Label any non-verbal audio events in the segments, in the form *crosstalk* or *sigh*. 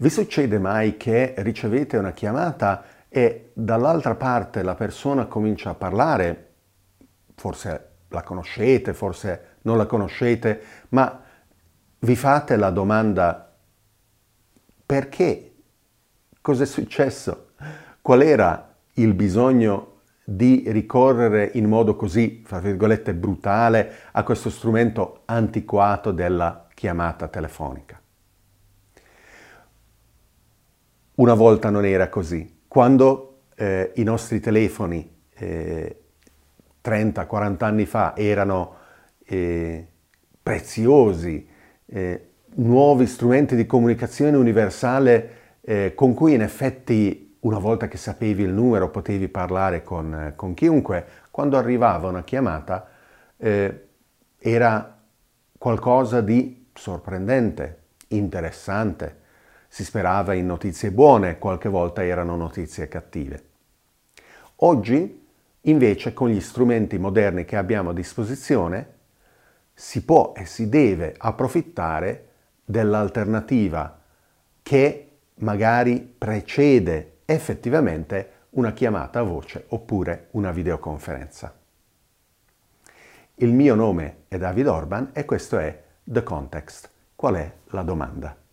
Vi succede mai che ricevete una chiamata e dall'altra parte la persona comincia a parlare, forse la conoscete, forse non la conoscete, ma vi fate la domanda perché? Cos'è successo? Qual era il bisogno di ricorrere in modo così, fra virgolette, brutale a questo strumento antiquato della chiamata telefonica? Una volta non era così. Quando eh, i nostri telefoni eh, 30-40 anni fa erano eh, preziosi, eh, nuovi strumenti di comunicazione universale eh, con cui in effetti una volta che sapevi il numero potevi parlare con, con chiunque, quando arrivava una chiamata eh, era qualcosa di sorprendente, interessante, si sperava in notizie buone, qualche volta erano notizie cattive. Oggi invece con gli strumenti moderni che abbiamo a disposizione si può e si deve approfittare dell'alternativa che magari precede effettivamente una chiamata a voce oppure una videoconferenza. Il mio nome è David Orban e questo è The Context. Qual è la domanda?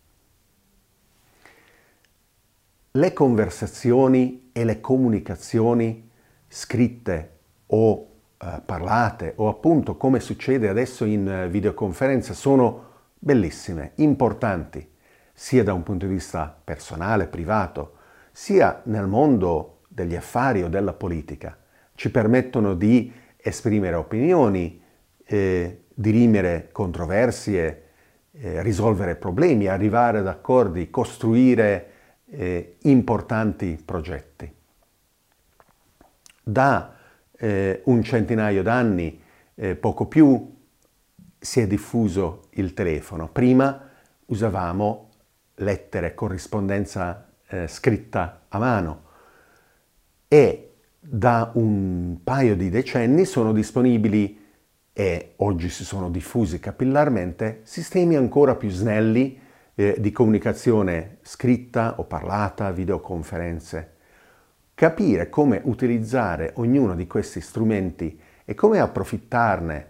Le conversazioni e le comunicazioni scritte o eh, parlate o appunto come succede adesso in eh, videoconferenza sono bellissime, importanti, sia da un punto di vista personale, privato, sia nel mondo degli affari o della politica. Ci permettono di esprimere opinioni, eh, dirimere controversie, eh, risolvere problemi, arrivare ad accordi, costruire eh, importanti progetti. Da eh, un centinaio d'anni, eh, poco più, si è diffuso il telefono. Prima usavamo lettere, corrispondenza eh, scritta a mano e da un paio di decenni sono disponibili e oggi si sono diffusi capillarmente sistemi ancora più snelli eh, di comunicazione scritta o parlata, videoconferenze. Capire come utilizzare ognuno di questi strumenti e come approfittarne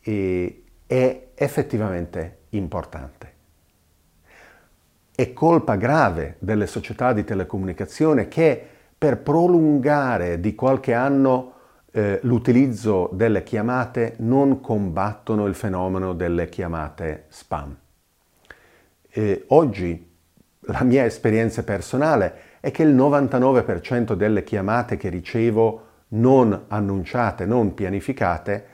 eh, è effettivamente importante. È colpa grave delle società di telecomunicazione che per prolungare di qualche anno eh, l'utilizzo delle chiamate non combattono il fenomeno delle chiamate spam. Eh, oggi la mia esperienza personale è che il 99% delle chiamate che ricevo non annunciate, non pianificate,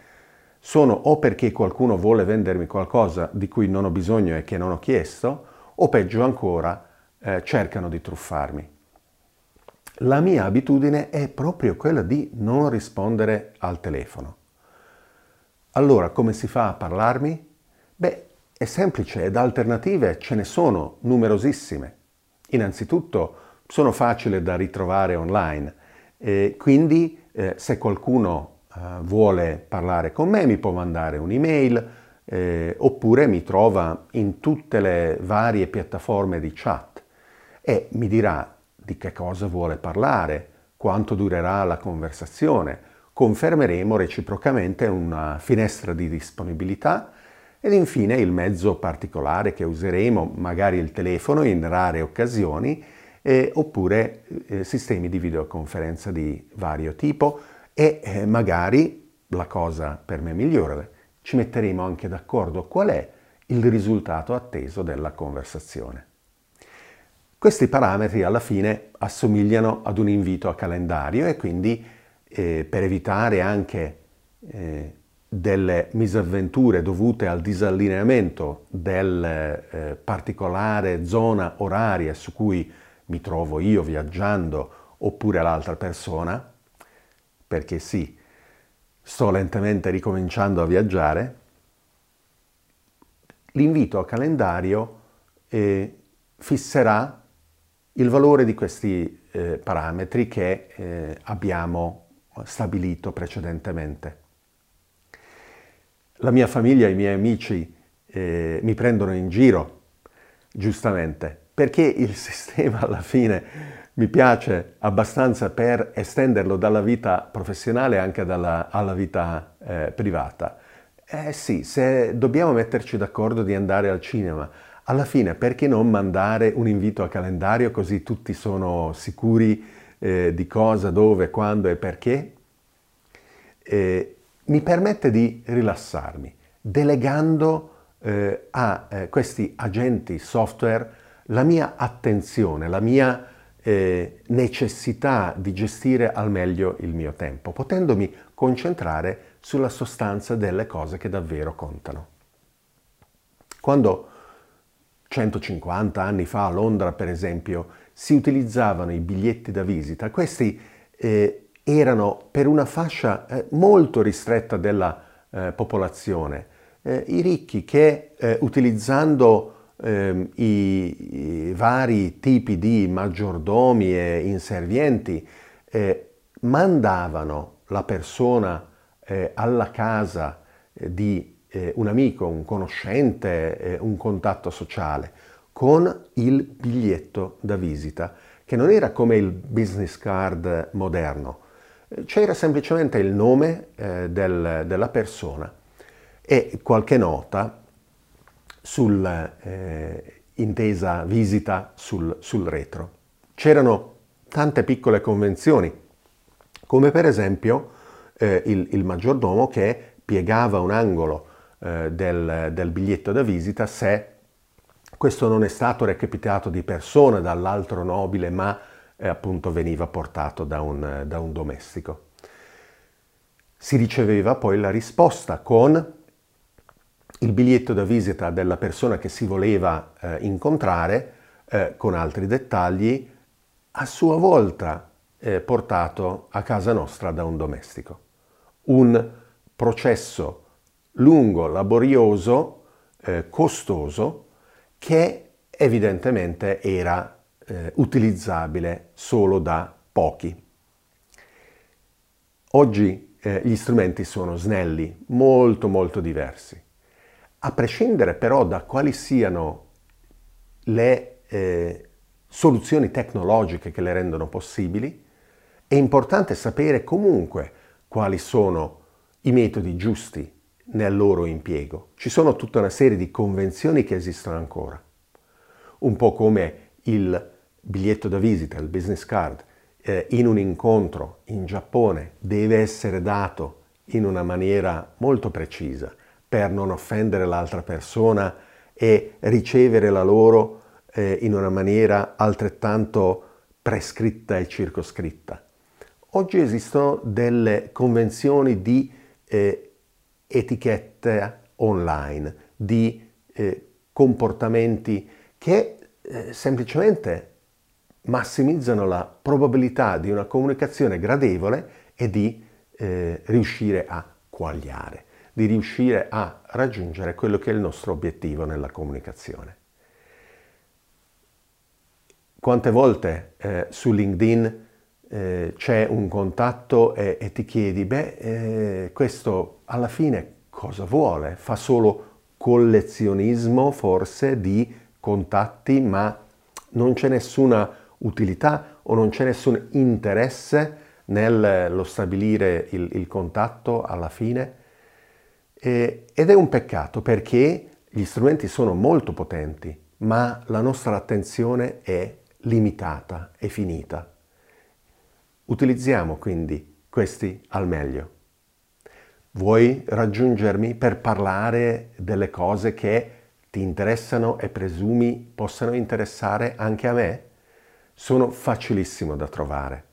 sono o perché qualcuno vuole vendermi qualcosa di cui non ho bisogno e che non ho chiesto, o peggio ancora, eh, cercano di truffarmi. La mia abitudine è proprio quella di non rispondere al telefono. Allora, come si fa a parlarmi? Beh, è semplice ed alternative ce ne sono numerosissime. Innanzitutto, sono facili da ritrovare online, e quindi eh, se qualcuno eh, vuole parlare con me mi può mandare un'email eh, oppure mi trova in tutte le varie piattaforme di chat e mi dirà di che cosa vuole parlare, quanto durerà la conversazione, confermeremo reciprocamente una finestra di disponibilità ed infine il mezzo particolare che useremo, magari il telefono in rare occasioni, eh, oppure eh, sistemi di videoconferenza di vario tipo e eh, magari la cosa per me migliore, ci metteremo anche d'accordo qual è il risultato atteso della conversazione. Questi parametri alla fine assomigliano ad un invito a calendario e quindi eh, per evitare anche eh, delle misavventure dovute al disallineamento del eh, particolare zona oraria su cui mi trovo io viaggiando oppure l'altra persona, perché sì, sto lentamente ricominciando a viaggiare, l'invito a calendario eh, fisserà il valore di questi eh, parametri che eh, abbiamo stabilito precedentemente. La mia famiglia i miei amici eh, mi prendono in giro, giustamente, perché il *laughs* sistema alla fine mi piace abbastanza per estenderlo dalla vita professionale anche dalla, alla vita eh, privata. Eh sì, se dobbiamo metterci d'accordo di andare al cinema, alla fine perché non mandare un invito a calendario così tutti sono sicuri eh, di cosa, dove, quando e perché? Eh, mi permette di rilassarmi, delegando eh, a eh, questi agenti software la mia attenzione, la mia eh, necessità di gestire al meglio il mio tempo, potendomi concentrare sulla sostanza delle cose che davvero contano. Quando 150 anni fa a Londra, per esempio, si utilizzavano i biglietti da visita, questi eh, erano per una fascia eh, molto ristretta della eh, popolazione, eh, i ricchi che utilizzando ehm, i, vari tipi di maggiordomi e inservienti mandavano la persona alla casa di un amico, un conoscente, un contatto sociale con il biglietto da visita, che non era come il business card moderno, c'era semplicemente il nome del, della persona e qualche nota sull'intesa eh, visita sul, sul retro. C'erano tante piccole convenzioni, come per esempio eh, il, il, maggiordomo che piegava un angolo eh, del, del, biglietto da visita se questo non è stato recapitato di persona dall'altro nobile, ma eh, appunto veniva portato da un, da un domestico. Si riceveva poi la risposta con il biglietto da visita della persona che si voleva eh, incontrare eh, con altri dettagli, a sua volta eh, portato a casa nostra da un domestico. Un processo lungo, laborioso, eh, costoso, che evidentemente era eh, utilizzabile solo da pochi. Oggi eh, gli strumenti sono snelli, molto molto diversi. A prescindere però da quali siano le eh, soluzioni tecnologiche che le rendono possibili, è importante sapere comunque quali sono i metodi giusti nel loro impiego. Ci sono tutta una serie di convenzioni che esistono ancora, un po' come il biglietto da visita, il business card, eh, in un incontro in Giappone deve essere dato in una maniera molto precisa per non offendere l'altra persona e ricevere la loro eh, in una maniera altrettanto prescritta e circoscritta. Oggi esistono delle convenzioni di eh, etichette online, di eh, comportamenti che eh, semplicemente massimizzano la probabilità di una comunicazione gradevole e di eh, riuscire a quagliare di riuscire a raggiungere quello che è il nostro obiettivo nella comunicazione. Quante volte eh, su LinkedIn eh, c'è un contatto e, e ti chiedi, beh, eh, questo alla fine cosa vuole? Fa solo collezionismo forse di contatti, ma non c'è nessuna utilità o non c'è nessun interesse nello stabilire il, il contatto alla fine? Eh, ed è un peccato perché gli strumenti sono molto potenti, ma la nostra attenzione è limitata e finita. Utilizziamo quindi questi al meglio. Vuoi raggiungermi per parlare delle cose che ti interessano e presumi possano interessare anche a me? Sono facilissimo da trovare.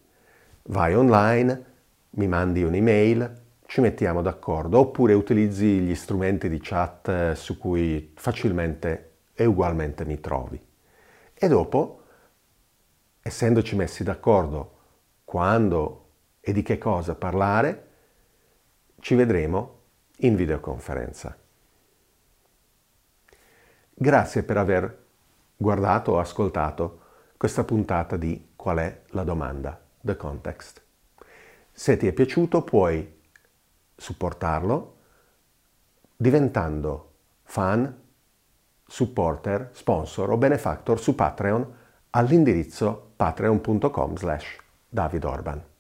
Vai online, mi mandi un'email, ci mettiamo d'accordo oppure utilizzi gli strumenti di chat eh, su cui facilmente e ugualmente mi trovi. E dopo, essendoci messi d'accordo quando e di che cosa parlare, ci vedremo in videoconferenza. Grazie per aver guardato o ascoltato questa puntata di Qual è la domanda? The Context. Se ti è piaciuto puoi supportarlo diventando fan, supporter, sponsor o benefactor su Patreon all'indirizzo patreon.com slash davidorban.